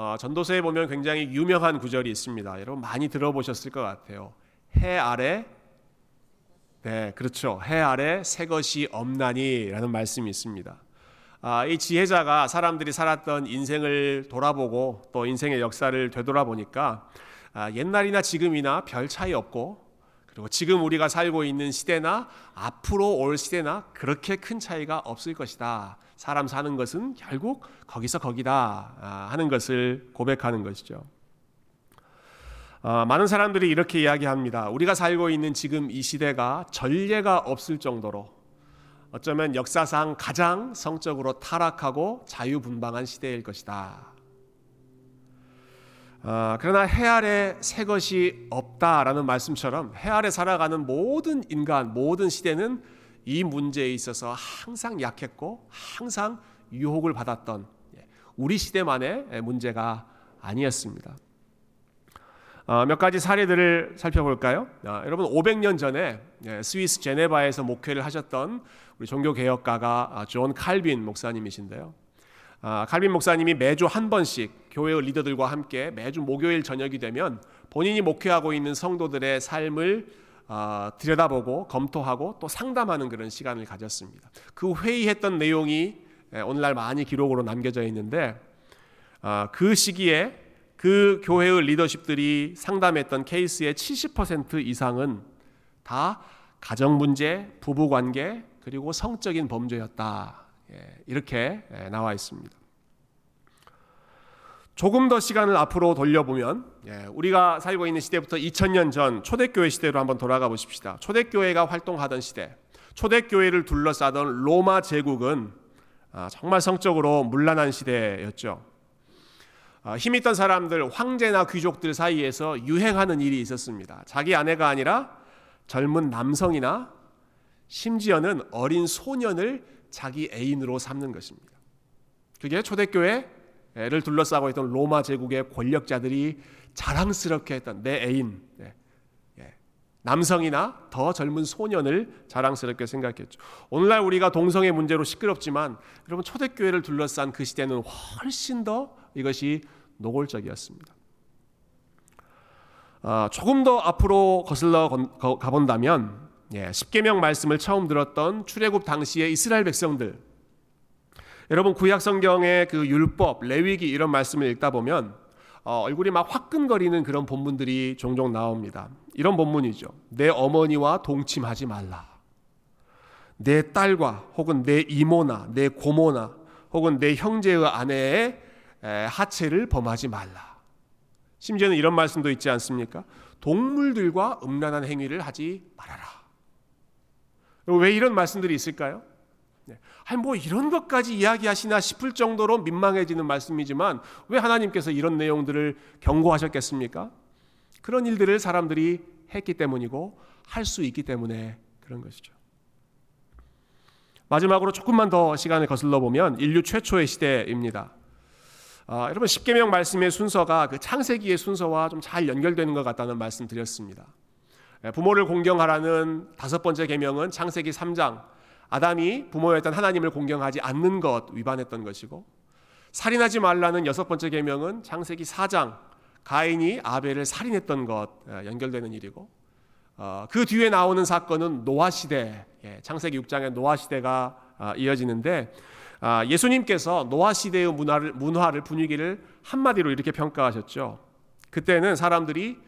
어, 전도서에 보면 굉장히 유명한 구절이 있습니다. 여러분 많이 들어보셨을 것 같아요. 해 아래 네, 그렇죠. 해 아래 새 것이 없나니라는 말씀이 있습니다. 아, 이 지혜자가 사람들이 살았던 인생을 돌아보고 또 인생의 역사를 되돌아보니까 아, 옛날이나 지금이나 별 차이 없고 그리고 지금 우리가 살고 있는 시대나 앞으로 올 시대나 그렇게 큰 차이가 없을 것이다. 사람 사는 것은 결국 거기서 거기다 아, 하는 것을 고백하는 것이죠. 어, 많은 사람들이 이렇게 이야기합니다. 우리가 살고 있는 지금 이 시대가 전례가 없을 정도로 어쩌면 역사상 가장 성적으로 타락하고 자유분방한 시대일 것이다. 어, 그러나 해 아래 새 것이 없다라는 말씀처럼 해 아래 살아가는 모든 인간, 모든 시대는 이 문제에 있어서 항상 약했고 항상 유혹을 받았던 예, 우리 시대만의 문제가 아니었습니다. 어, 몇 가지 사례들을 살펴볼까요? 어, 여러분 500년 전에 예, 스위스 제네바에서 목회를 하셨던 우리 종교 개혁가가 아, 존 칼빈 목사님이신데요. 아, 칼빈 목사님이 매주 한 번씩 교회 리더들과 함께 매주 목요일 저녁이 되면 본인이 목회하고 있는 성도들의 삶을 어, 들여다보고 검토하고 또 상담하는 그런 시간을 가졌습니다. 그 회의했던 내용이 예, 오늘날 많이 기록으로 남겨져 있는데 그 시기에 그 교회의 리더십들이 상담했던 케이스의 70% 이상은 다 가정 문제, 부부 관계, 그리고 성적인 범죄였다. 예, 이렇게 예, 나와 있습니다. 조금 더 시간을 앞으로 돌려보면 예, 우리가 살고 있는 시대부터 2000년 전 초대교회 시대로 한번 돌아가 보십시다. 초대교회가 활동하던 시대, 초대교회를 둘러싸던 로마 제국은 아, 정말 성적으로 문란한 시대였죠. 아, 힘 있던 사람들, 황제나 귀족들 사이에서 유행하는 일이 있었습니다. 자기 아내가 아니라 젊은 남성이나 심지어는 어린 소년을 자기 애인으로 삼는 것입니다. 그게 초대교회 를 둘러싸고 있던 로마 제국의 권력자들이 자랑스럽게 했던 내 애인, 네. 예. 남성이나 더 젊은 소년을 자랑스럽게 생각했죠. 오늘날 우리가 동성애 문제로 시끄럽지만 여러분 초대교회를 둘러싼 그 시대는 훨씬 더 이것이 노골적이었습니다. 아, 조금 더 앞으로 거슬러 가본다면 예, 십계명 말씀을 처음 들었던 출애굽 당시의 이스라엘 백성들 여러분 구약 성경의 그 율법, 레위기 이런 말씀을 읽다 보면 어, 얼굴이 막 화끈거리는 그런 본문들이 종종 나옵니다. 이런 본문이죠. 내 어머니와 동침하지 말라. 내 딸과 혹은 내 이모나 내 고모나 혹은 내 형제의 아내의 하체를 범하지 말라. 심지어는 이런 말씀도 있지 않습니까? 동물들과 음란한 행위를 하지 말아라. 왜 이런 말씀들이 있을까요? 네. 아니 뭐 이런 것까지 이야기하시나 싶을 정도로 민망해지는 말씀이지만 왜 하나님께서 이런 내용들을 경고하셨겠습니까? 그런 일들을 사람들이 했기 때문이고 할 수 있기 때문에 그런 것이죠. 마지막으로 조금만 더 시간을 거슬러 보면 인류 최초의 시대입니다. 어, 여러분 십계명 말씀의 순서가 그 창세기의 순서와 좀 잘 연결되는 것 같다는 말씀 드렸습니다. 예, 부모를 공경하라는 다섯 번째 계명은 창세기 3장 아담이 부모였던 하나님을 공경하지 않는 것 위반했던 것이고 살인하지 말라는 여섯 번째 계명은 창세기 4장 가인이 아벨을 살인했던 것 예, 연결되는 일이고 어, 그 뒤에 나오는 사건은 노아 시대 예, 창세기 6장의 노아 시대가 아, 이어지는데 아, 예수님께서 노아 시대의 문화를, 문화를 분위기를 한마디로 이렇게 평가하셨죠. 그때는 사람들이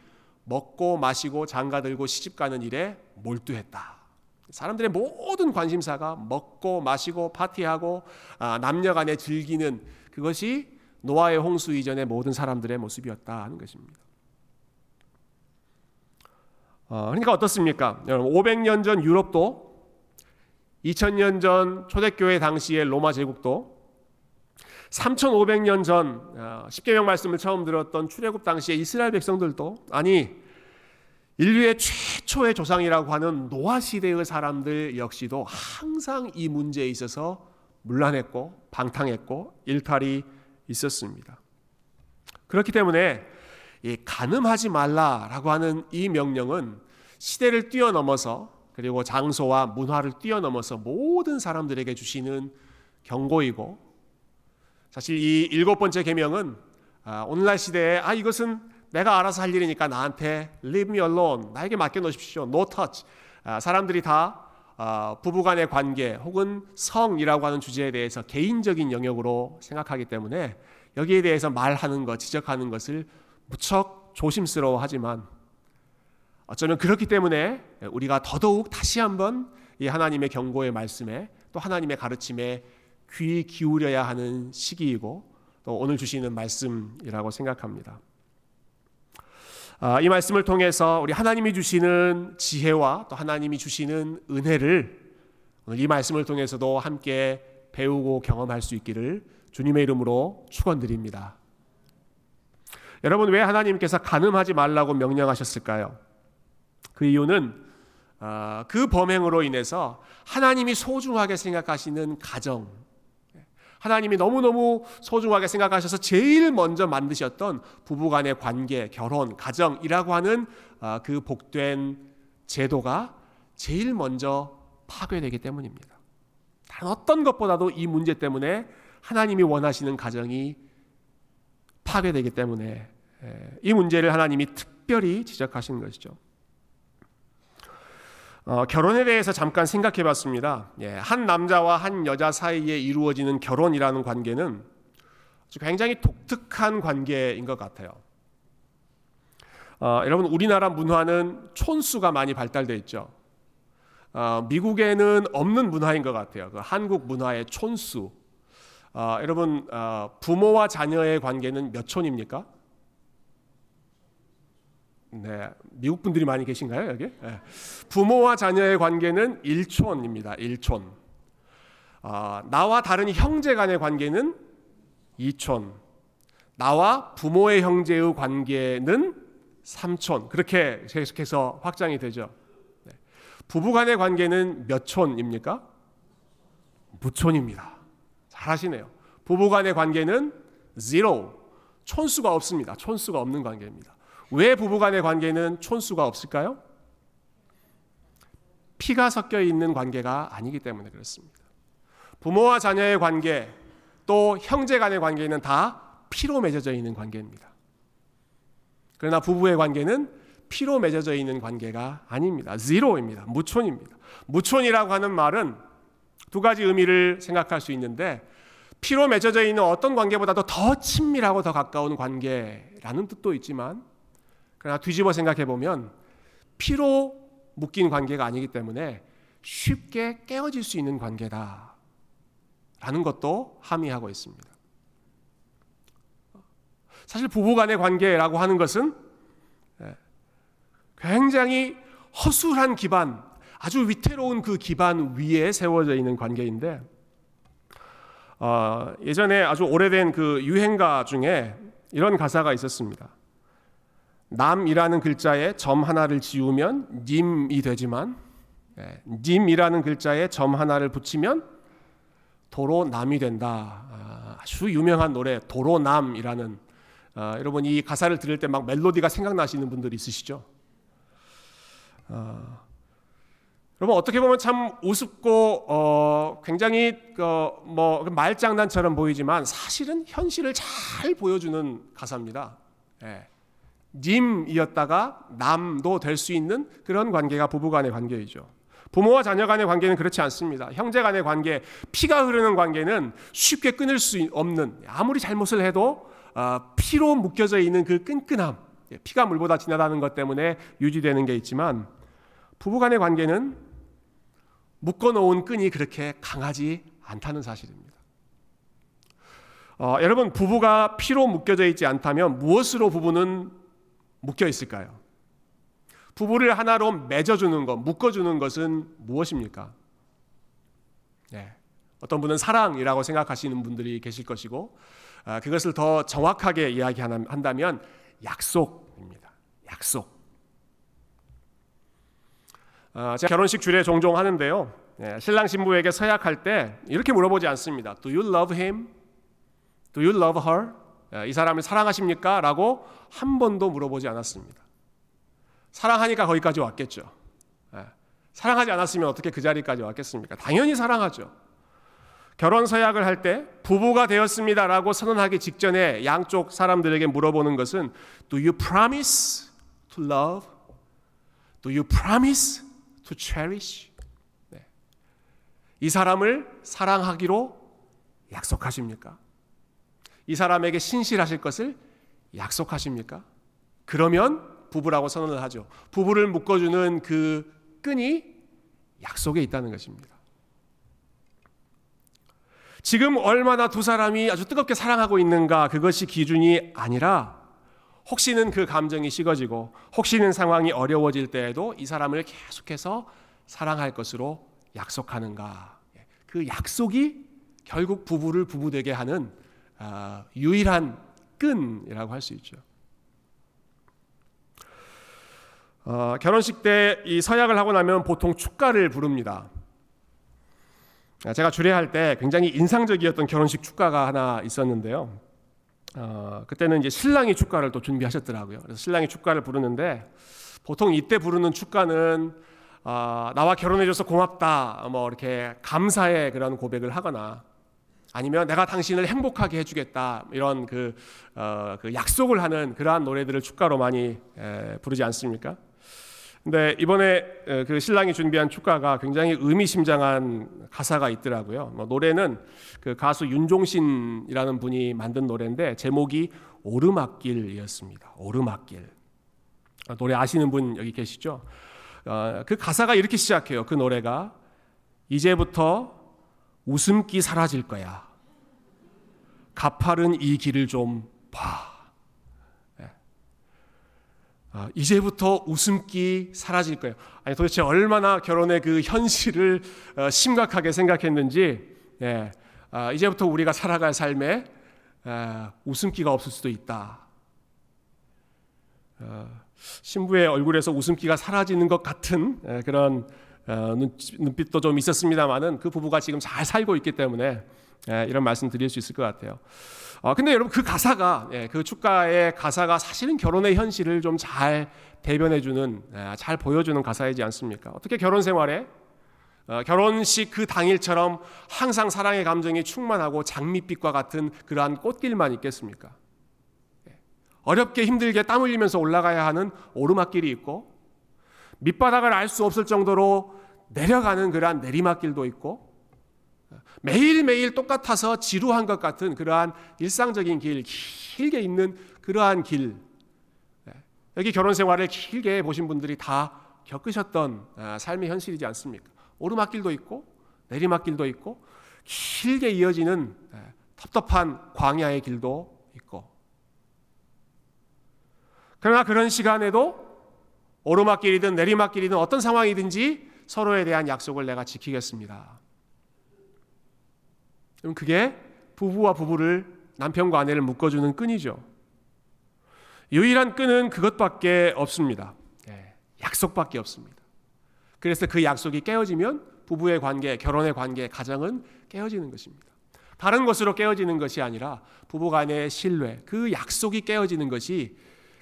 먹고 마시고 장가 들고 시집 가는 일에 몰두했다. 사람들의 모든 관심사가 먹고 마시고 파티하고 아, 남녀간에 즐기는 그것이 노아의 홍수 이전의 모든 사람들의 모습이었다 하는 것입니다. 어, 그러니까 어떻습니까? 여러분 500년 전 유럽도 2000년 전 초대교회 당시의 로마 제국도 3500년 전 어, 십계명 말씀을 처음 들었던 출애굽 당시의 이스라엘 백성들도 아니 인류의 최초의 조상이라고 하는 노아 시대의 사람들 역시도 항상 이 문제에 있어서 문란했고 방탕했고 일탈이 있었습니다. 그렇기 때문에 이 가늠하지 말라라고 하는 이 명령은 시대를 뛰어넘어서 그리고 장소와 문화를 뛰어넘어서 모든 사람들에게 주시는 경고이고 사실 이 일곱 번째 계명은 아, 오늘날 시대에 아 이것은 내가 알아서 할 일이니까 나한테 leave me alone 나에게 맡겨 놓으십시오. no touch. 아, 사람들이 다 아, 부부간의 관계 혹은 성이라고 하는 주제에 대해서 개인적인 영역으로 생각하기 때문에 여기에 대해서 말하는 것, 지적하는 것을 무척 조심스러워하지만 어쩌면 그렇기 때문에 우리가 더더욱 다시 한번 이 하나님의 경고의 말씀에 또 하나님의 가르침에 귀 기울여야 하는 시기이고 또 오늘 주시는 말씀이라고 생각합니다. 아, 이 말씀을 통해서 우리 하나님이 주시는 지혜와 또 하나님이 주시는 은혜를 오늘 이 말씀을 통해서도 함께 배우고 경험할 수 있기를 주님의 이름으로 축원드립니다. 여러분 왜 하나님께서 간음하지 말라고 명령하셨을까요? 그 이유는 아, 그 범행으로 인해서 하나님이 소중하게 생각하시는 가정, 하나님이 너무너무 소중하게 생각하셔서 제일 먼저 만드셨던 부부간의 관계, 결혼, 가정이라고 하는 아, 그 복된 제도가 제일 먼저 파괴되기 때문입니다. 다른 어떤 것보다도 이 문제 때문에 하나님이 원하시는 가정이 파괴되기 때문에 이 문제를 하나님이 특별히 지적하시는 것이죠. 어, 결혼에 대해서 잠깐 생각해 봤습니다. 예, 한 남자와 한 여자 사이에 이루어지는 결혼이라는 관계는 굉장히 독특한 관계인 것 같아요. 어, 여러분, 우리나라 문화는 촌수가 많이 발달되어 있죠. 어, 미국에는 없는 문화인 것 같아요. 그 한국 문화의 촌수. 어, 여러분, 어, 부모와 자녀의 관계는 몇 촌입니까? 네, 미국 분들이 많이 계신가요 여기? 네. 부모와 자녀의 관계는 일촌입니다. 일촌. 어, 나와 다른 형제 간의 관계는 이촌. 나와 부모의 형제의 관계는 삼촌. 그렇게 계속해서 확장이 되죠. 네. 부부 간의 관계는 몇 촌입니까? 무촌입니다. 잘하시네요. 부부 간의 관계는 zero. 촌수가 없습니다. 촌수가 없는 관계입니다. 왜 부부간의 관계는 촌수가 없을까요? 피가 섞여 있는 관계가 아니기 때문에 그렇습니다. 부모와 자녀의 관계, 또 형제 간의 관계는 다 피로 맺어져 있는 관계입니다. 그러나 부부의 관계는 피로 맺어져 있는 관계가 아닙니다. 제로입니다. 무촌입니다. 무촌이라고 하는 말은 두 가지 의미를 생각할 수 있는데 피로 맺어져 있는 어떤 관계보다도 더 친밀하고 더 가까운 관계라는 뜻도 있지만 그러나 뒤집어 생각해 보면 피로 묶인 관계가 아니기 때문에 쉽게 깨어질 수 있는 관계다. 라는 것도 함의하고 있습니다. 사실 부부 간의 관계라고 하는 것은 예, 굉장히 허술한 기반, 아주 위태로운 그 기반 위에 세워져 있는 관계인데, 어, 예전에 아주 오래된 그 유행가 중에 이런 가사가 있었습니다. 남이라는 글자에 점 하나를 지우면 님이 되지만 예, 님이라는 글자에 점 하나를 붙이면 도로 남이 된다. 아, 아주 유명한 노래 도로남이라는 아, 여러분 이 가사를 들을 때 막 멜로디가 생각나시는 분들 있으시죠? 아, 여러분 어떻게 보면 참 우습고 어, 굉장히 어, 뭐 말장난처럼 보이지만 사실은 현실을 잘 보여주는 가사입니다. 예. 님이었다가 남도 될 수 있는 그런 관계가 부부간의 관계이죠. 부모와 자녀 간의 관계는 그렇지 않습니다. 형제 간의 관계, 피가 흐르는 관계는 쉽게 끊을 수 없는 아무리 잘못을 해도 어, 피로 묶여져 있는 그 끈끈함, 예, 피가 물보다 진하다는 것 때문에 유지되는 게 있지만 부부 간의 관계는 묶어놓은 끈이 그렇게 강하지 않다는 사실입니다. 어, 여러분 부부가 피로 묶여져 있지 않다면 무엇으로 부부는 묶여 있을까요? 부부를 하나로 맺어주는 것, 묶어주는 것은 무엇입니까? 네. 어떤 분은 사랑이라고 생각하시는 분들이 계실 것이고, 아, 그것을 더 정확하게 이야기한다면 약속입니다. 약속. 아, 제가 결혼식 주례 종종 하는데요. 네, 신랑 신부에게 서약할 때 이렇게 물어보지 않습니다. Do you love him? Do you love her? 예, 이 사람을 사랑하십니까? 라고 한 번도 물어보지 않았습니다. 사랑하니까 거기까지 왔겠죠. 예, 사랑하지 않았으면 어떻게 그 자리까지 왔겠습니까? 당연히 사랑하죠. 결혼 서약을 할 때 부부가 되었습니다라고 선언하기 직전에 양쪽 사람들에게 물어보는 것은 Do you promise to love? Do you promise to cherish? 네. 이 사람을 사랑하기로 약속하십니까? 이 사람에게 신실하실 것을 약속하십니까? 그러면 부부라고 선언을 하죠. 부부를 묶어주는 그 끈이 약속에 있다는 것입니다. 지금 얼마나 두 사람이 아주 뜨겁게 사랑하고 있는가 그것이 기준이 아니라 혹시는 그 감정이 식어지고 혹시는 상황이 어려워질 때에도 이 사람을 계속해서 사랑할 것으로 약속하는가 그 약속이 결국 부부를 부부되게 하는 아, 유일한 끈이라고 할 수 있죠. 어, 결혼식 때 이 서약을 하고 나면 보통 축가를 부릅니다. 아, 제가 주례할 때 굉장히 인상적이었던 결혼식 축가가 하나 있었는데요. 어, 그때는 이제 신랑이 축가를 또 준비하셨더라고요. 그래서 신랑이 축가를 부르는데 보통 이때 부르는 축가는 어, 나와 결혼해줘서 고맙다, 뭐 이렇게 감사의 그런 고백을 하거나 아니면 내가 당신을 행복하게 해주겠다 이런 그, 어, 그 약속을 하는 그러한 노래들을 축가로 많이 에, 부르지 않습니까? 근데 이번에 그 신랑이 준비한 축가가 굉장히 의미심장한 가사가 있더라고요. 뭐 노래는 그 가수 윤종신이라는 분이 만든 노래인데 제목이 오르막길이었습니다. 오르막길. 아, 노래 아시는 분 여기 계시죠? 어, 그 가사가 이렇게 시작해요. 그 노래가 이제부터 웃음기 사라질 거야. 가파른 이 길을 좀 봐. 아, 이제부터 웃음기 사라질 거예요. 아니 도대체 얼마나 결혼의 그 현실을 어, 심각하게 생각했는지 예, 아, 이제부터 우리가 살아갈 삶에 아, 웃음기가 없을 수도 있다. 어, 신부의 얼굴에서 웃음기가 사라지는 것 같은 예, 그런 어, 눈빛도 좀 있었습니다만은 그 부부가 지금 잘 살고 있기 때문에 예, 이런 말씀 드릴 수 있을 것 같아요. 어, 근데 여러분 그 가사가 예, 그 축가의 가사가 사실은 결혼의 현실을 좀 잘 대변해주는 예, 잘 보여주는 가사이지 않습니까? 어떻게 결혼 생활에 어, 결혼식 그 당일처럼 항상 사랑의 감정이 충만하고 장밋빛과 같은 그러한 꽃길만 있겠습니까? 예, 어렵게 힘들게 땀 흘리면서 올라가야 하는 오르막길이 있고 밑바닥을 알 수 없을 정도로 내려가는 그러한 내리막길도 있고 매일매일 똑같아서 지루한 것 같은 그러한 일상적인 길, 길게 있는 그러한 길. 네. 여기 결혼 생활을 길게 보신 분들이 다 겪으셨던 아, 삶의 현실이지 않습니까? 오르막길도 있고 내리막길도 있고 길게 이어지는 네, 텁텁한 광야의 길도 있고 그러나 그런 시간에도 오르막길이든 내리막길이든 어떤 상황이든지 서로에 대한 약속을 내가 지키겠습니다. 그럼 그게 부부와 부부를 남편과 아내를 묶어주는 끈이죠. 유일한 끈은 그것밖에 없습니다. 예, 약속밖에 없습니다. 그래서 그 약속이 깨어지면 부부의 관계, 결혼의 관계, 가정은 깨어지는 것입니다. 다른 것으로 깨어지는 것이 아니라 부부 간의 신뢰, 그 약속이 깨어지는 것이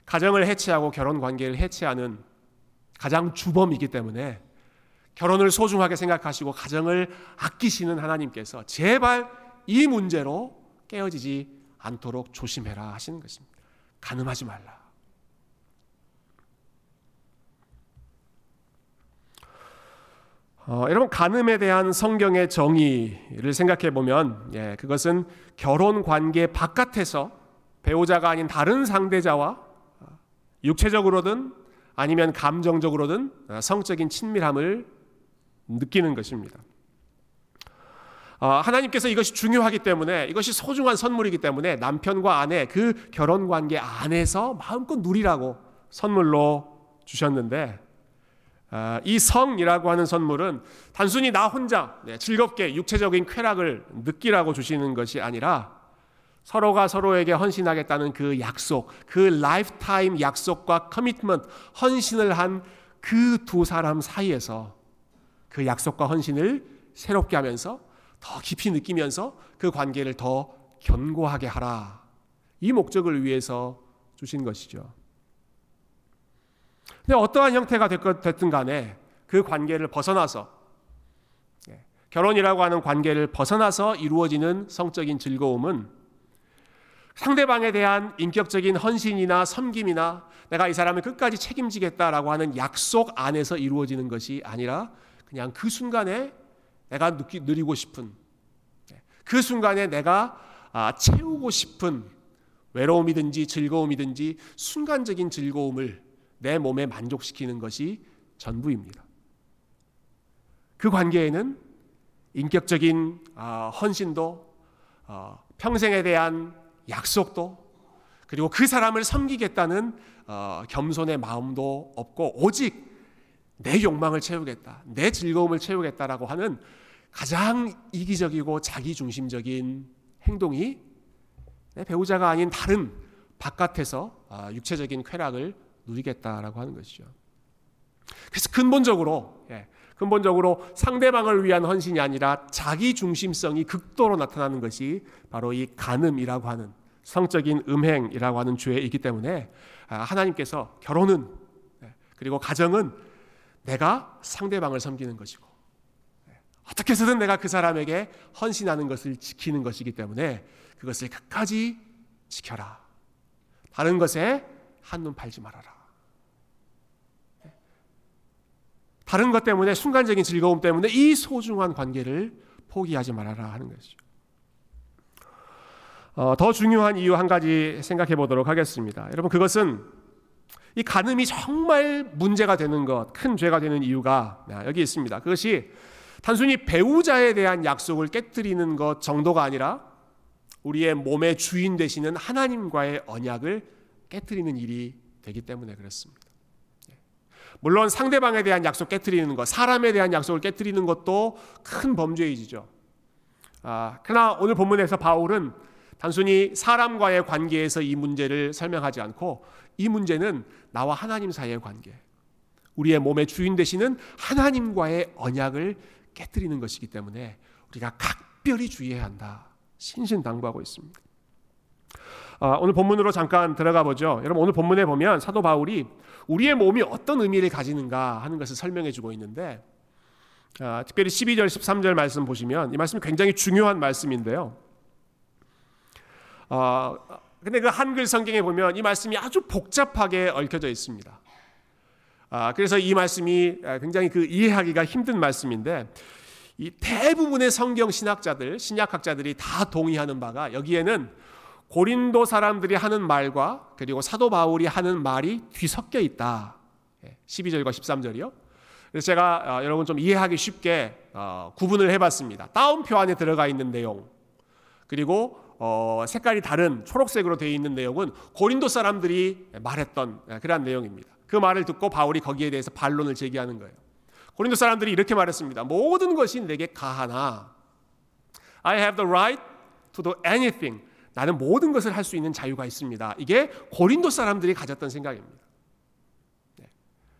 가정을 해체하고 결혼 관계를 해체하는 가장 주범이기 때문에 결혼을 소중하게 생각하시고 가정을 아끼시는 하나님께서 제발 이 문제로 깨어지지 않도록 조심해라 하시는 것입니다. 가늠하지 말라. 어, 여러분 간음에 대한 성경의 정의를 생각해 보면 예, 그것은 결혼 관계 바깥에서 배우자가 아닌 다른 상대자와 육체적으로든 아니면 감정적으로든 성적인 친밀함을 느끼는 것입니다. 아, 하나님께서 이것이 중요하기 때문에 이것이 소중한 선물이기 때문에 남편과 아내 그 결혼 관계 안에서 마음껏 누리라고 선물로 주셨는데 아, 이 성이라고 하는 선물은 단순히 나 혼자 네, 즐겁게 육체적인 쾌락을 느끼라고 주시는 것이 아니라 서로가 서로에게 헌신하겠다는 그 약속, 그 lifetime 약속과 commitment, 헌신을 한 그 두 사람 사이에서 그 약속과 헌신을 새롭게 하면서 더 깊이 느끼면서 그 관계를 더 견고하게 하라. 이 목적을 위해서 주신 것이죠. 근데 어떠한 형태가 됐든 간에 그 관계를 벗어나서 예, 결혼이라고 하는 관계를 벗어나서 이루어지는 성적인 즐거움은 상대방에 대한 인격적인 헌신이나 섬김이나 내가 이 사람을 끝까지 책임지겠다라고 하는 약속 안에서 이루어지는 것이 아니라 그냥 그 순간에 내가 누리고 싶은 그 순간에 내가 아, 채우고 싶은 외로움이든지 즐거움이든지 순간적인 즐거움을 내 몸에 만족시키는 것이 전부입니다. 그 관계에는 인격적인 아, 헌신도 어, 평생에 대한 약속도 그리고 그 사람을 섬기겠다는 어, 겸손의 마음도 없고 오직 내 욕망을 채우겠다, 내 즐거움을 채우겠다라고 하는 가장 이기적이고 자기중심적인 행동이 내 배우자가 아닌 다른 바깥에서 어, 육체적인 쾌락을 누리겠다라고 하는 것이죠. 그래서 근본적으로 예, 근본적으로 상대방을 위한 헌신이 아니라 자기 중심성이 극도로 나타나는 것이 바로 이 간음이라고 하는 성적인 음행이라고 하는 죄이기 때문에 아, 하나님께서 결혼은 예, 그리고 가정은 내가 상대방을 섬기는 것이고 예, 어떻게 해서든 내가 그 사람에게 헌신하는 것을 지키는 것이기 때문에 그것을 끝까지 지켜라. 다른 것에 한눈 팔지 말아라. 다른 것 때문에 순간적인 즐거움 때문에 이 소중한 관계를 포기하지 말아라 하는 것이죠. 어, 더 중요한 이유 한 가지 생각해 보도록 하겠습니다. 여러분 그것은 이 간음이 정말 문제가 되는 것, 큰 죄가 되는 이유가 여기 있습니다. 그것이 단순히 배우자에 대한 약속을 깨뜨리는 것 정도가 아니라 우리의 몸의 주인 되시는 하나님과의 언약을 깨뜨리는 일이 되기 때문에 그렇습니다. 물론 상대방에 대한 약속 깨뜨리는 것, 사람에 대한 약속을 깨뜨리는 것도 큰 범죄이지죠. 아, 그러나 오늘 본문에서 바울은 단순히 사람과의 관계에서 이 문제를 설명하지 않고 이 문제는 나와 하나님 사이의 관계, 우리의 몸의 주인 되시는 하나님과의 언약을 깨뜨리는 것이기 때문에 우리가 각별히 주의해야 한다. 신신당부하고 있습니다. 아, 오늘 본문으로 잠깐 들어가 보죠. 여러분 오늘 본문에 보면 사도 바울이 우리의 몸이 어떤 의미를 가지는가 하는 것을 설명해 주고 있는데 아, 특별히 12절 13절 말씀 보시면 이 말씀이 굉장히 중요한 말씀인데요. 아, 근데 그 한글 성경에 보면 이 말씀이 아주 복잡하게 얽혀져 있습니다. 아, 그래서 이 말씀이 굉장히 그 이해하기가 힘든 말씀인데 이 대부분의 성경 신학자들, 신약학자들이 다 동의하는 바가 여기에는 고린도 사람들이 하는 말과 그리고 사도 바울이 하는 말이 뒤섞여 있다. 12절과 예, 13절이요. 그래서 제가 어, 여러분 좀 이해하기 쉽게 어, 구분을 해봤습니다. 다운표 안에 들어가 있는 내용 그리고 어, 색깔이 다른 초록색으로 되어 있는 내용은 고린도 사람들이 말했던 예, 그러한 내용입니다. 그 말을 듣고 바울이 거기에 대해서 반론을 제기하는 거예요. 고린도 사람들이 이렇게 말했습니다. 모든 것이 내게 가하나 I have the right to do anything 나는 모든 것을 할 수 있는 자유가 있습니다. 이게 고린도 사람들이 가졌던 생각입니다. 네.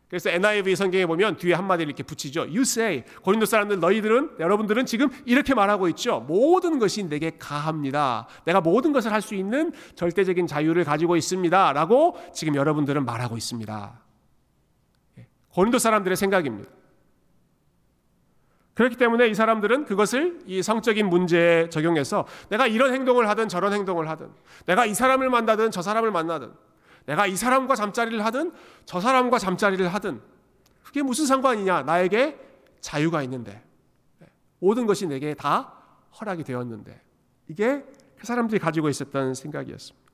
그래서 NIV 성경에 보면 뒤에 한마디를 이렇게 붙이죠. You say. 고린도 사람들 너희들은 여러분들은 지금 이렇게 말하고 있죠. 모든 것이 내게 가합니다. 내가 모든 것을 할 수 있는 절대적인 자유를 가지고 있습니다 라고 지금 여러분들은 말하고 있습니다. 네. 고린도 사람들의 생각입니다. 그렇기 때문에 이 사람들은 그것을 이 성적인 문제에 적용해서 내가 이런 행동을 하든 저런 행동을 하든 내가 이 사람을 만나든 저 사람을 만나든 내가 이 사람과 잠자리를 하든 저 사람과 잠자리를 하든 그게 무슨 상관이냐 나에게 자유가 있는데 모든 것이 내게 다 허락이 되었는데 이게 그 사람들이 가지고 있었던 생각이었습니다.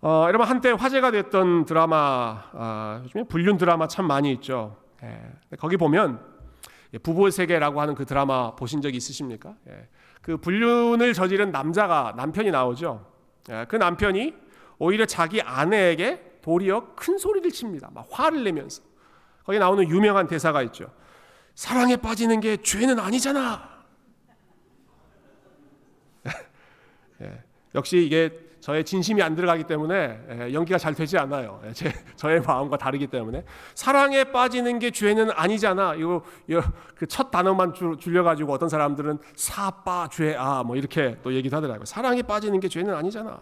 어, 여러분 한때 화제가 됐던 드라마 어, 요즘에 불륜 드라마 참 많이 있죠. 예, 거기 보면 부부의 세계라고 하는 그 드라마 보신 적 있으십니까? 예, 그 불륜을 저지른 남자가 남편이 나오죠. 예, 그 남편이 오히려 자기 아내에게 도리어 큰 소리를 칩니다. 막 화를 내면서 거기 나오는 유명한 대사가 있죠. 사랑에 빠지는 게 죄는 아니잖아. 예, 역시 이게 저의 진심이 안 들어가기 때문에 예, 연기가 잘 되지 않아요. 예, 제 저의 마음과 다르기 때문에 사랑에 빠지는 게 죄는 아니잖아. 이거 그 첫 단어만 줄여 가지고 어떤 사람들은 사빠 죄아 뭐 이렇게 또 얘기도 하더라고요. 사랑에 빠지는 게 죄는 아니잖아.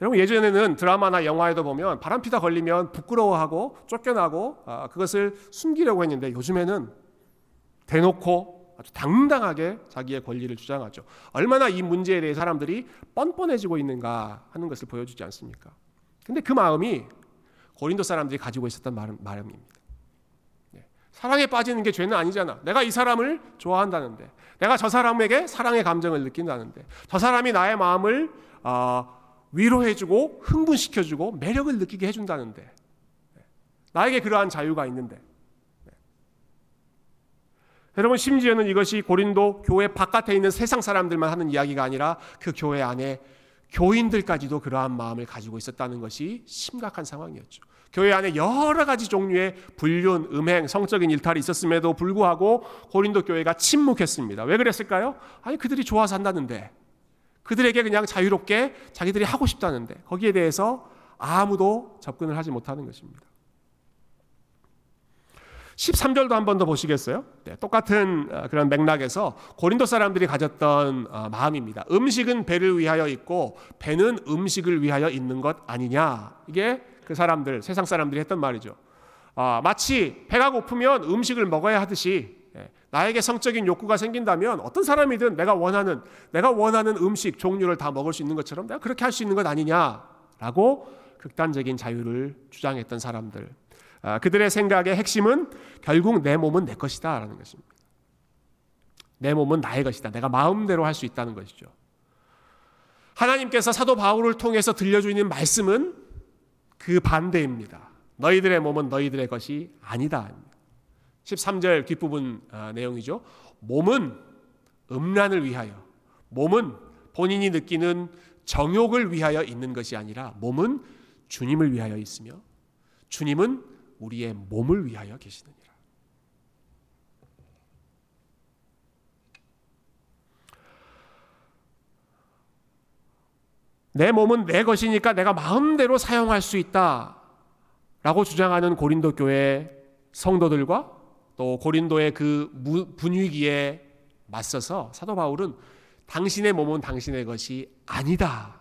여러분 예전에는 드라마나 영화에도 보면 바람피다 걸리면 부끄러워하고 쫓겨나고 아, 그것을 숨기려고 했는데 요즘에는 대놓고 아주 당당하게 자기의 권리를 주장하죠. 얼마나 이 문제에 대해 사람들이 뻔뻔해지고 있는가 하는 것을 보여주지 않습니까? 근데 그 마음이 고린도 사람들이 가지고 있었던 마음입니다. 네. 사랑에 빠지는 게 죄는 아니잖아. 내가 이 사람을 좋아한다는데, 내가 저 사람에게 사랑의 감정을 느낀다는데, 저 사람이 나의 마음을 어, 위로해주고 흥분시켜주고 매력을 느끼게 해준다는데, 네. 나에게 그러한 자유가 있는데, 네. 여러분 심지어는 이것이 고린도 교회 바깥에 있는 세상 사람들만 하는 이야기가 아니라 그 교회 안에 교인들까지도 그러한 마음을 가지고 있었다는 것이 심각한 상황이었죠. 교회 안에 여러 가지 종류의 불륜, 음행, 성적인 일탈이 있었음에도 불구하고 고린도 교회가 침묵했습니다. 왜 그랬을까요? 아니 그들이 좋아서 한다는데 그들에게 그냥 자유롭게 자기들이 하고 싶다는데 거기에 대해서 아무도 접근을 하지 못하는 것입니다. 13절도 한 번 더 보시겠어요? 네, 똑같은 어, 그런 맥락에서 고린도 사람들이 가졌던 어, 마음입니다. 음식은 배를 위하여 있고 배는 음식을 위하여 있는 것 아니냐. 이게 그 사람들, 세상 사람들이 했던 말이죠. 아, 마치 배가 고프면 음식을 먹어야 하듯이 예, 나에게 성적인 욕구가 생긴다면 어떤 사람이든 내가 원하는 내가 원하는 음식 종류를 다 먹을 수 있는 것처럼 내가 그렇게 할 수 있는 것 아니냐라고 극단적인 자유를 주장했던 사람들. 아, 그들의 생각의 핵심은 결국 내 몸은 내 것이다 라는 것입니다. 내 몸은 나의 것이다. 내가 마음대로 할 수 있다는 것이죠. 하나님께서 사도 바울을 통해서 들려주는 말씀은 그 반대입니다. 너희들의 몸은 너희들의 것이 아니다. 13절 뒷부분 아, 내용이죠. 몸은 음란을 위하여, 몸은 본인이 느끼는 정욕을 위하여 있는 것이 아니라 몸은 주님을 위하여 있으며 주님은 우리의 몸을 위하여 계시느니라. 내 몸은 내 것이니까 내가 마음대로 사용할 수 있다. 라고 주장하는 고린도 교회 성도들과 또 고린도의 그 분위기에 맞서서 사도 바울은 당신의 몸은 당신의 것이 아니다.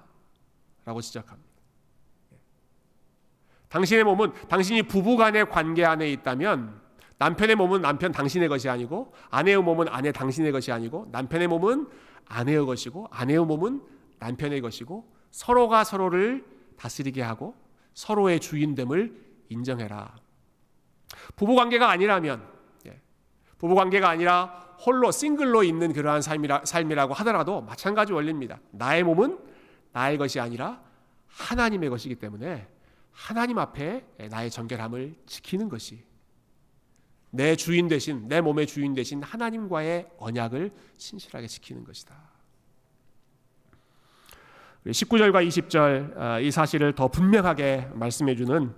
라고 지적합니다. 당신의 몸은 당신이 부부 간의 관계 안에 있다면 남편의 몸은 남편 당신의 것이 아니고 아내의 몸은 아내 당신의 것이 아니고 남편의 몸은 아내의 것이고 아내의 몸은 남편의 것이고 서로가 서로를 다스리게 하고 서로의 주인됨을 인정해라. 부부 관계가 아니라면 예, 부부 관계가 아니라 홀로 싱글로 있는 그러한 삶이라, 삶이라고 하더라도 마찬가지 원리입니다. 나의 몸은 나의 것이 아니라 하나님의 것이기 때문에 하나님 앞에 나의 정결함을 지키는 것이 내 주인 대신 내 몸의 주인 대신 하나님과의 언약을 신실하게 지키는 것이다. 19절과 20절 아, 이 사실을 더 분명하게 말씀해 주는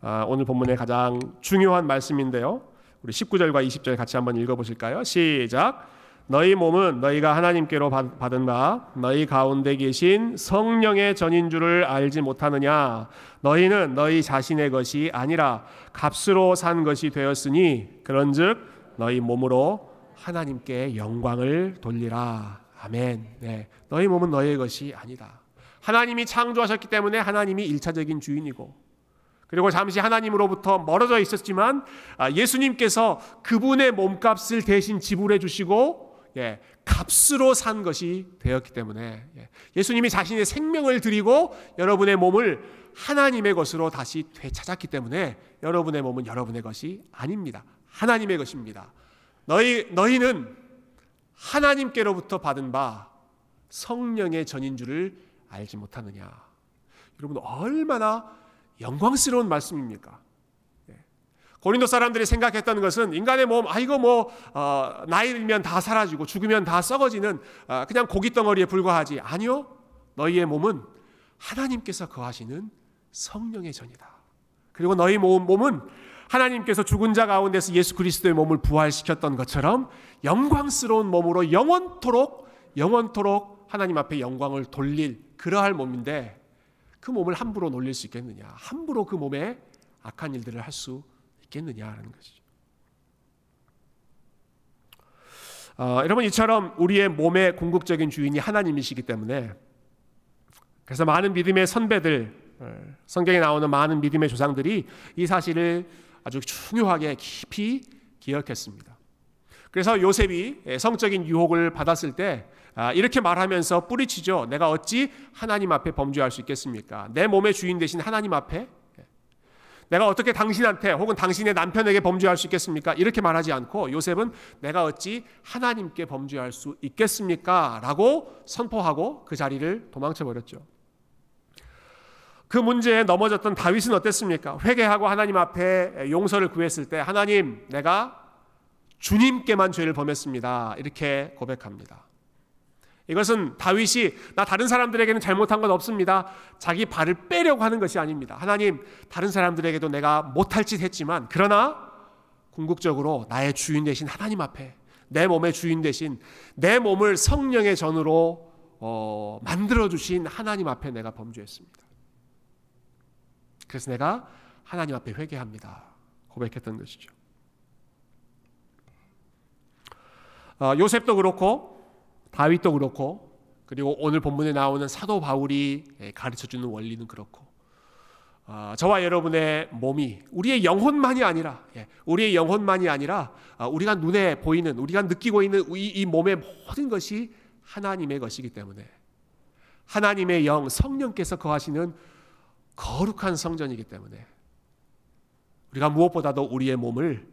아, 오늘 본문의 가장 중요한 말씀인데요. 우리 19절과 20절 같이 한번 읽어 보실까요? 시작. 너희 몸은 너희가 하나님께로 받은 바 너희 가운데 계신 성령의 전인 줄을 알지 못하느냐? 너희는 너희 자신의 것이 아니라 값으로 산 것이 되었으니 그런즉 너희 몸으로 하나님께 영광을 돌리라. 아멘. 네. 너희 몸은 너희의 것이 아니다. 하나님이 창조하셨기 때문에 하나님이 일차적인 주인이고 그리고 잠시 하나님으로부터 멀어져 있었지만 아, 예수님께서 그분의 몸값을 대신 지불해 주시고 예, 값으로 산 것이 되었기 때문에 예, 수님이 자신의 생명을 드리고 여러분의 몸을 하나님의 것으로 다시 되찾았기 때문에 여러분의 몸은 여러분의 것이 아닙니다. 하나님의 것입니다. 너희 너희는 하나님께로부터 받은 바 성령의 전인 줄을 알지 못하느냐. 여러분 얼마나 영광스러운 말씀입니까? 고린도 사람들이 생각했던 것은 인간의 몸, 아 이거 뭐 어, 나이 들면 다 사라지고 죽으면 다 썩어지는 어, 그냥 고기 덩어리에 불과하지. 아니요, 너희의 몸은 하나님께서 거하시는 성령의 전이다. 그리고 너희 몸은 하나님께서 죽은 자 가운데서 예수 그리스도의 몸을 부활시켰던 것처럼 영광스러운 몸으로 영원토록 영원토록 하나님 앞에 영광을 돌릴 그러할 몸인데 그 몸을 함부로 놀릴 수 있겠느냐? 함부로 그 몸에 악한 일들을 할수 있겠느냐라는 것이죠. 어, 여러분 이처럼 우리의 몸의 궁극적인 주인이 하나님이시기 때문에 그래서 많은 믿음의 선배들 어, 성경에 나오는 많은 믿음의 조상들이 이 사실을 아주 중요하게 깊이 기억했습니다. 그래서 요셉이 성적인 유혹을 받았을 때 아, 이렇게 말하면서 뿌리치죠. 내가 어찌 하나님 앞에 범죄할 수 있겠습니까? 내 몸의 주인 되신 하나님 앞에 내가 어떻게 당신한테 혹은 당신의 남편에게 범죄할 수 있겠습니까? 이렇게 말하지 않고 요셉은 내가 어찌 하나님께 범죄할 수 있겠습니까? 라고 선포하고 그 자리를 도망쳐 버렸죠. 그 문제에 넘어졌던 다윗은 어땠습니까? 회개하고 하나님 앞에 용서를 구했을 때 하나님 내가 주님께만 죄를 범했습니다. 이렇게 고백합니다. 이것은 다윗이 나 다른 사람들에게는 잘못한 건 없습니다. 자기 발을 빼려고 하는 것이 아닙니다. 하나님, 다른 사람들에게도 내가 못할 짓 했지만 그러나 궁극적으로 나의 주인 되신 하나님 앞에 내 몸의 주인 되신 내 몸을 성령의 전으로 어, 만들어 주신 하나님 앞에 내가 범죄했습니다. 그래서 내가 하나님 앞에 회개합니다. 고백했던 것이죠. 어, 요셉도 그렇고 다윗도 그렇고 그리고 오늘 본문에 나오는 사도 바울이 예, 가르쳐 주는 원리는 그렇고 어, 저와 여러분의 몸이 우리의 영혼만이 아니라 예, 우리의 영혼만이 아니라 어, 우리가 눈에 보이는 우리가 느끼고 있는 이, 이 몸의 모든 것이 하나님의 것이기 때문에 하나님의 영 성령께서 거하시는 거룩한 성전이기 때문에 우리가 무엇보다도 우리의 몸을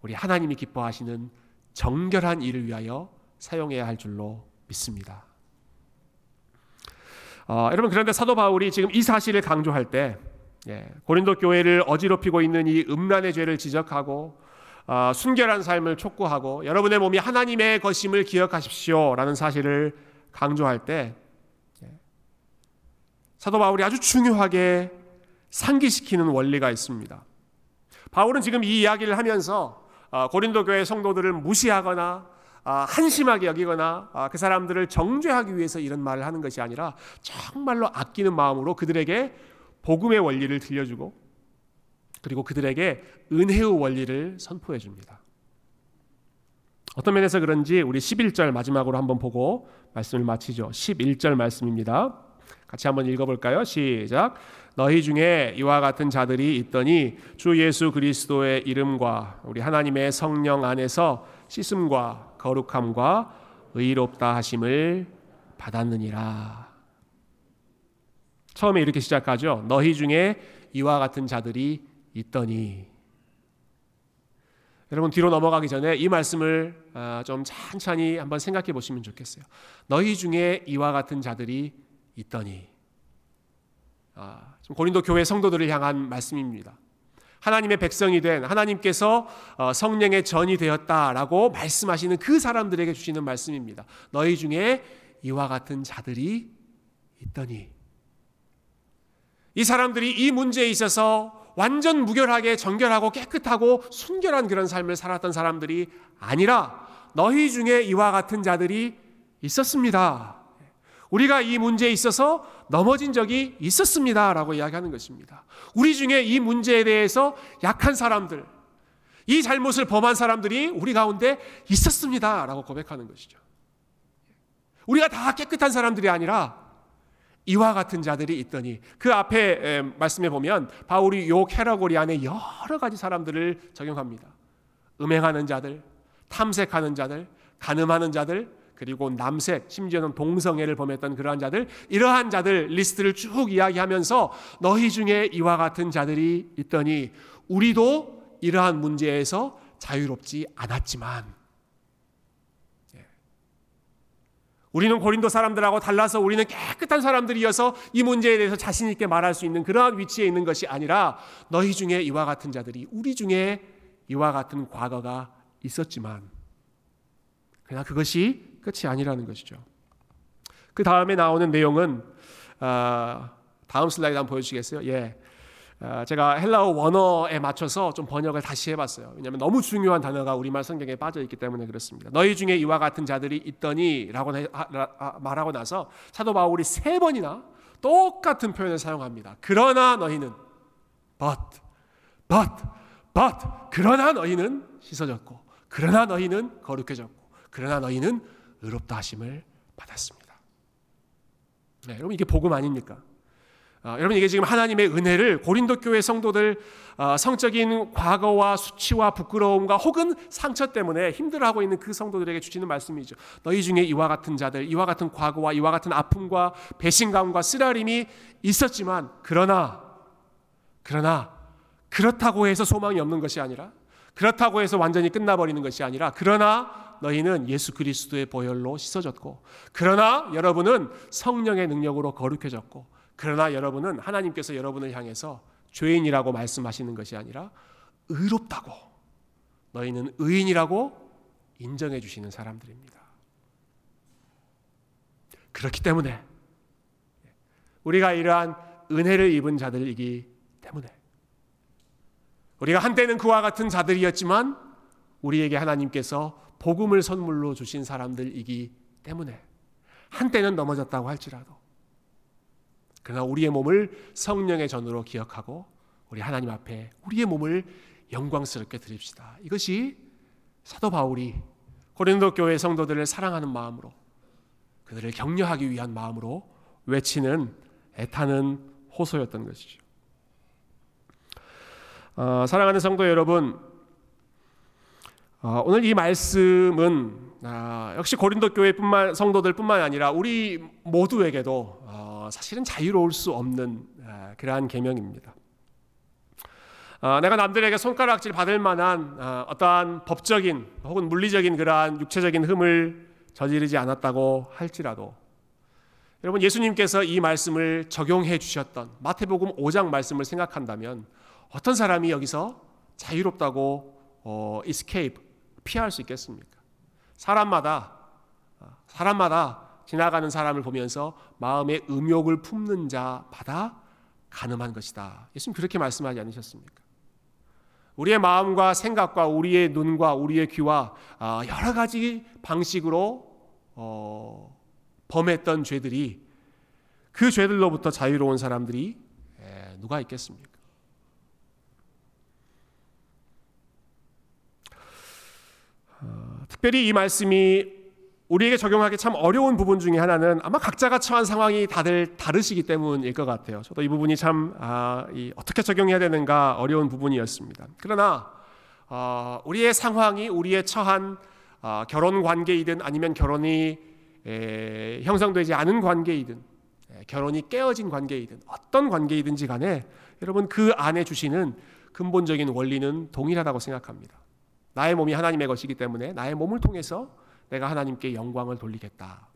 우리 하나님이 기뻐하시는 정결한 일을 위하여 사용해야 할 줄로 믿습니다. 어, 여러분 그런데 사도 바울이 지금 이 사실을 강조할 때 예, 고린도 교회를 어지럽히고 있는 이 음란의 죄를 지적하고 어, 순결한 삶을 촉구하고 여러분의 몸이 하나님의 것임을 기억하십시오라는 사실을 강조할 때 예, 사도 바울이 아주 중요하게 상기시키는 원리가 있습니다. 바울은 지금 이 이야기를 하면서 어, 고린도 교회 성도들을 무시하거나 아, 한심하게 여기거나 아, 그 사람들을 정죄하기 위해서 이런 말을 하는 것이 아니라 정말로 아끼는 마음으로 그들에게 복음의 원리를 들려주고 그리고 그들에게 은혜의 원리를 선포해 줍니다. 어떤 면에서 그런지 우리 11절 마지막으로 한번 보고 말씀을 마치죠. 11절 말씀입니다. 같이 한번 읽어볼까요? 시작. 너희 중에 이와 같은 자들이 있더니 주 예수 그리스도의 이름과 우리 하나님의 성령 안에서 씻음과 거룩함과 의롭다 하심을 받았느니라. 처음에 이렇게 시작하죠. 너희 중에 이와 같은 자들이 있더니. 여러분 뒤로 넘어가기 전에 이 말씀을 아, 좀 천천히 한번 생각해 보시면 좋겠어요. 너희 중에 이와 같은 자들이 있더니. 아, 고린도 교회 성도들을 향한 말씀입니다. 하나님의 백성이 된 하나님께서 어, 성령의 전이 되었다라고 말씀하시는 그 사람들에게 주시는 말씀입니다. 너희 중에 이와 같은 자들이 있더니 이 사람들이 이 문제에 있어서 완전 무결하게 정결하고 깨끗하고 순결한 그런 삶을 살았던 사람들이 아니라 너희 중에 이와 같은 자들이 있었습니다. 우리가 이 문제에 있어서 넘어진 적이 있었습니다 라고 이야기하는 것입니다. 우리 중에 이 문제에 대해서 약한 사람들, 이 잘못을 범한 사람들이 우리 가운데 있었습니다 라고 고백하는 것이죠. 우리가 다 깨끗한 사람들이 아니라 이와 같은 자들이 있더니 그 앞에 말씀해 보면 바울이 요 캐러고리 안에 여러 가지 사람들을 적용합니다. 음행하는 자들, 탐색하는 자들, 간음하는 자들, 그리고 남색, 심지어는 동성애를 범했던 그러한 자들, 이러한 자들 리스트를 쭉 이야기하면서 너희 중에 이와 같은 자들이 있더니 우리도 이러한 문제에서 자유롭지 않았지만 예. 우리는 고린도 사람들하고 달라서 우리는 깨끗한 사람들이어서 이 문제에 대해서 자신 있게 말할 수 있는 그러한 위치에 있는 것이 아니라 너희 중에 이와 같은 자들이 우리 중에 이와 같은 과거가 있었지만 그러나 그것이 끝이 아니라는 것이죠. 그 다음에 나오는 내용은 어, 다음 슬라이드 한번 보여주시겠어요? 예. 어, 제가 헬라어 원어에 맞춰서 좀 번역을 다시 해봤어요. 왜냐하면 너무 중요한 단어가 우리말 성경에 빠져 있기 때문에 그렇습니다. 너희 중에 이와 같은 자들이 있더니라고 말하고 나서 사도 바울이 세 번이나 똑같은 표현을 사용합니다. 그러나 너희는 but, but, but. 그러나 너희는 씻어졌고, 그러나 너희는 거룩해졌고, 그러나 너희는 의롭다 하심을 받았습니다. 네, 여러분 이게 복음 아닙니까? 어, 여러분 이게 지금 하나님의 은혜를 고린도 교회 성도들 어, 성적인 과거와 수치와 부끄러움과 혹은 상처 때문에 힘들어하고 있는 그 성도들에게 주시는 말씀이죠. 너희 중에 이와 같은 자들, 이와 같은 과거와 이와 같은 아픔과 배신감과 쓰라림이 있었지만 그러나 그러나 그렇다고 해서 소망이 없는 것이 아니라 그렇다고 해서 완전히 끝나버리는 것이 아니라 그러나 너희는 예수 그리스도의 보혈로 씻어졌고 그러나 여러분은 성령의 능력으로 거룩해졌고 그러나 여러분은 하나님께서 여러분을 향해서 죄인이라고 말씀하시는 것이 아니라 의롭다고 너희는 의인이라고 인정해 주시는 사람들입니다. 그렇기 때문에 우리가 이러한 은혜를 입은 자들이기 때문에 우리가 한때는 그와 같은 자들이었지만 우리에게 하나님께서 복음을 선물로 주신 사람들이기 때문에 한때는 넘어졌다고 할지라도 그러나 우리의 몸을 성령의 전으로 기억하고 우리 하나님 앞에 우리의 몸을 영광스럽게 드립시다. 이것이 사도 바울이 고린도 교회 성도들을 사랑하는 마음으로 그들을 격려하기 위한 마음으로 외치는 애타는 호소였던 것이죠. 어, 사랑하는 성도 여러분, 어, 오늘 이 말씀은 아, 역시 고린도 교회뿐만 성도들뿐만 아니라 우리 모두에게도 어, 사실은 자유로울 수 없는 아, 그러한 계명입니다. 아, 내가 남들에게 손가락질 받을 만한 아, 어떠한 법적인 혹은 물리적인 그러한 육체적인 흠을 저지르지 않았다고 할지라도 여러분 예수님께서 이 말씀을 적용해 주셨던 마태복음 5장 말씀을 생각한다면 어떤 사람이 여기서 자유롭다고 어, escape 피할 수 있겠습니까? 사람마다 어, 사람마다 지나가는 사람을 보면서 마음의 음욕을 품는 자마다 가늠한 것이다. 예수님 그렇게 말씀하지 않으셨습니까? 우리의 마음과 생각과 우리의 눈과 우리의 귀와 아, 여러 가지 방식으로 어, 범했던 죄들이 그 죄들로부터 자유로운 사람들이 누가 있겠습니까? 특별히 이 말씀이 우리에게 적용하기 참 어려운 부분 중에 하나는 아마 각자가 처한 상황이 다들 다르시기 때문일 것 같아요. 저도 이 부분이 참 아, 이 어떻게 적용해야 되는가 어려운 부분이었습니다. 그러나 어, 우리의 상황이 우리의 처한 어, 결혼 관계이든 아니면 결혼이 에, 형성되지 않은 관계이든 에, 결혼이 깨어진 관계이든 어떤 관계이든지 간에 여러분 그 안에 주시는 근본적인 원리는 동일하다고 생각합니다. 나의 몸이 하나님의 것이기 때문에 나의 몸을 통해서 내가 하나님께 영광을 돌리겠다.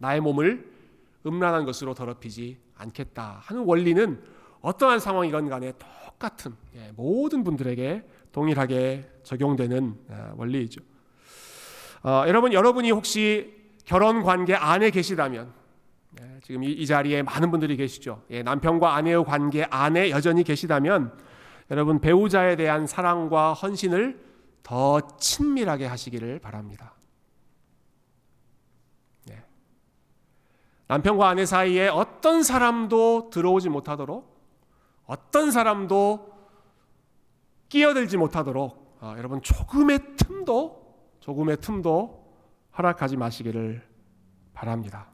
나의 몸을 음란한 것으로 더럽히지 않겠다 하는 원리는 어떠한 상황이건 간에 똑같은 예, 모든 분들에게 동일하게 적용되는 아, 원리이죠. 어, 여러분 여러분이 혹시 결혼 관계 안에 계시다면 예, 지금 이, 이, 자리에 많은 분들이 계시죠. 예, 남편과 아내의 관계 안에 여전히 계시다면 여러분 배우자에 대한 사랑과 헌신을 더 친밀하게 하시기를 바랍니다. 네. 남편과 아내 사이에 어떤 사람도 들어오지 못하도록 어떤 사람도 끼어들지 못하도록 어, 여러분 조금의 틈도 조금의 틈도 허락하지 마시기를 바랍니다.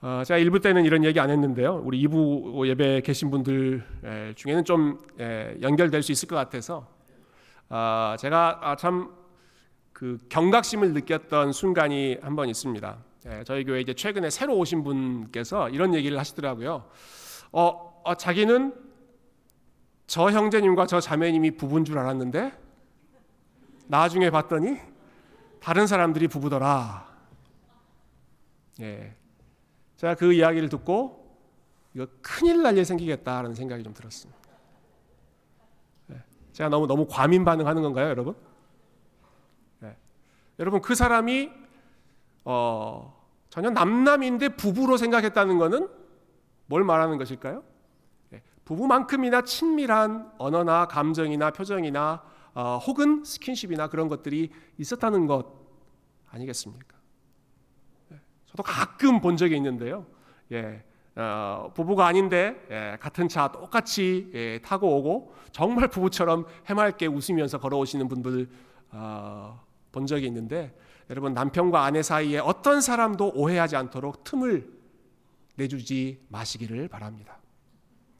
어, 제가 1부 때는 이런 얘기 안 했는데요. 우리 2부 예배 계신 분들 중에는 좀 연결될 수 있을 것 같아서 어, 제가 아, 참그 경각심을 느꼈던 순간이 한 번 있습니다. 저희 교회 이제 최근에 새로 오신 분께서 이런 얘기를 하시더라고요. 어, 어 자기는 저 형제님과 저 자매님이 부부인 줄 알았는데 나중에 봤더니 다른 사람들이 부부더라. 예. 제가 그 이야기를 듣고 이거 큰일 날 일 생기겠다라는 생각이 좀 들었습니다. 네. 제가 너무 너무 과민 반응하는 건가요, 여러분? 네. 여러분 그 사람이 어, 전혀 남남인데 부부로 생각했다는 것은 뭘 말하는 것일까요? 네. 부부만큼이나 친밀한 언어나 감정이나 표정이나 어, 혹은 스킨십이나 그런 것들이 있었다는 것 아니겠습니까? 저도 가끔 본 적이 있는데요. 예, 어, 부부가 아닌데 예, 같은 차 똑같이 예, 타고 오고 정말 부부처럼 해맑게 웃으면서 걸어오시는 분들 어, 본 적이 있는데 여러분 남편과 아내 사이에 어떤 사람도 오해하지 않도록 틈을 내주지 마시기를 바랍니다.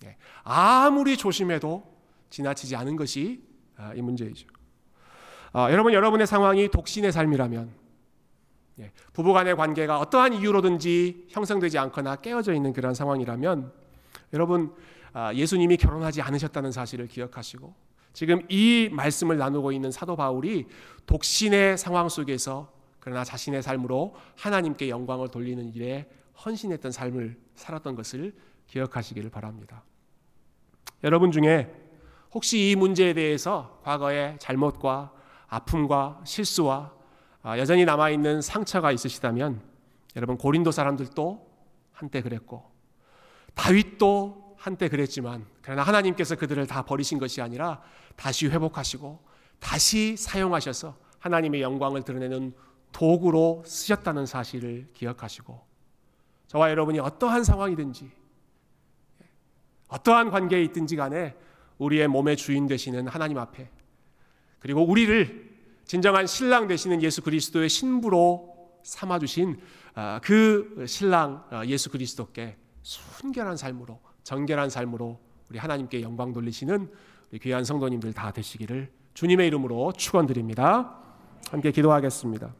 예, 아무리 조심해도 지나치지 않은 것이 아, 이 문제이죠. 아, 여러분 여러분의 상황이 독신의 삶이라면 예, 부부 간의 관계가 어떠한 이유로든지 형성되지 않거나 깨어져 있는 그런 상황이라면 여러분 아, 예수님이 결혼하지 않으셨다는 사실을 기억하시고 지금 이 말씀을 나누고 있는 사도 바울이 독신의 상황 속에서 그러나 자신의 삶으로 하나님께 영광을 돌리는 일에 헌신했던 삶을 살았던 것을 기억하시기를 바랍니다. 여러분 중에 혹시 이 문제에 대해서 과거의 잘못과 아픔과 실수와 아, 여전히 남아 있는 상처가 있으시다면 여러분 고린도 사람들도 한때 그랬고 다윗도 한때 그랬지만 그러나 하나님께서 그들을 다 버리신 것이 아니라 다시 회복하시고 다시 사용하셔서 하나님의 영광을 드러내는 도구로 쓰셨다는 사실을 기억하시고 저와 여러분이 어떠한 상황이든지 어떠한 관계에 있든지 간에 우리의 몸의 주인 되시는 하나님 앞에 그리고 우리를 진정한 신랑 되시는 예수 그리스도의 신부로 삼아 주신 아, 그 신랑 아, 예수 그리스도께 순결한 삶으로 정결한 삶으로 우리 하나님께 영광 돌리시는 우리 귀한 성도님들 다 되시기를 주님의 이름으로 축원드립니다. 함께 기도하겠습니다.